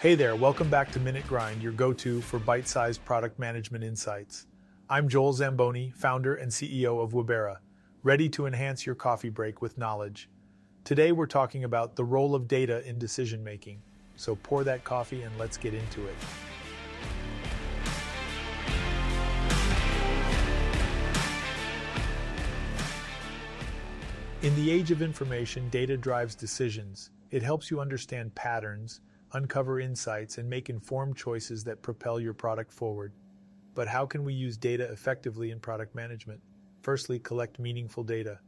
Hey there, welcome back to Minute Grind, your go to for bite sized product management insights. I'm Joel Zamboni, founder and CEO of Wibera, ready to enhance your coffee break with knowledge. Today we're talking about the role of data in decision making. So pour that coffee and let's get into it. In the age of information, data drives decisions. It helps you understand patterns uncover insights, and make informed choices that propel your product forward. But how can we use data effectively in product management? Firstly, collect meaningful data.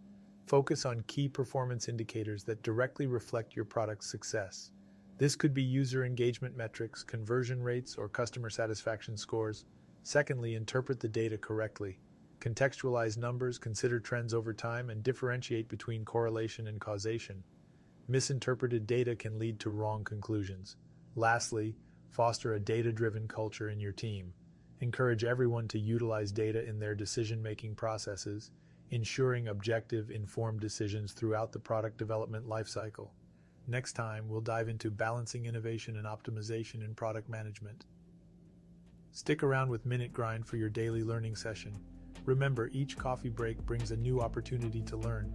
Focus on key performance indicators that directly reflect your product's success. This could be user engagement metrics, conversion rates, or customer satisfaction scores. Secondly, interpret the data correctly. Contextualize numbers, consider trends over time, and differentiate between correlation and causation. Misinterpreted data can lead to wrong conclusions. Lastly, foster a data driven culture in your team. Encourage everyone to utilize data in their decision making processes, ensuring objective, informed decisions throughout the product development lifecycle. Next time, we'll dive into balancing innovation and optimization in product management. Stick around with Minute Grind for your daily learning session. Remember, each coffee break brings a new opportunity to learn.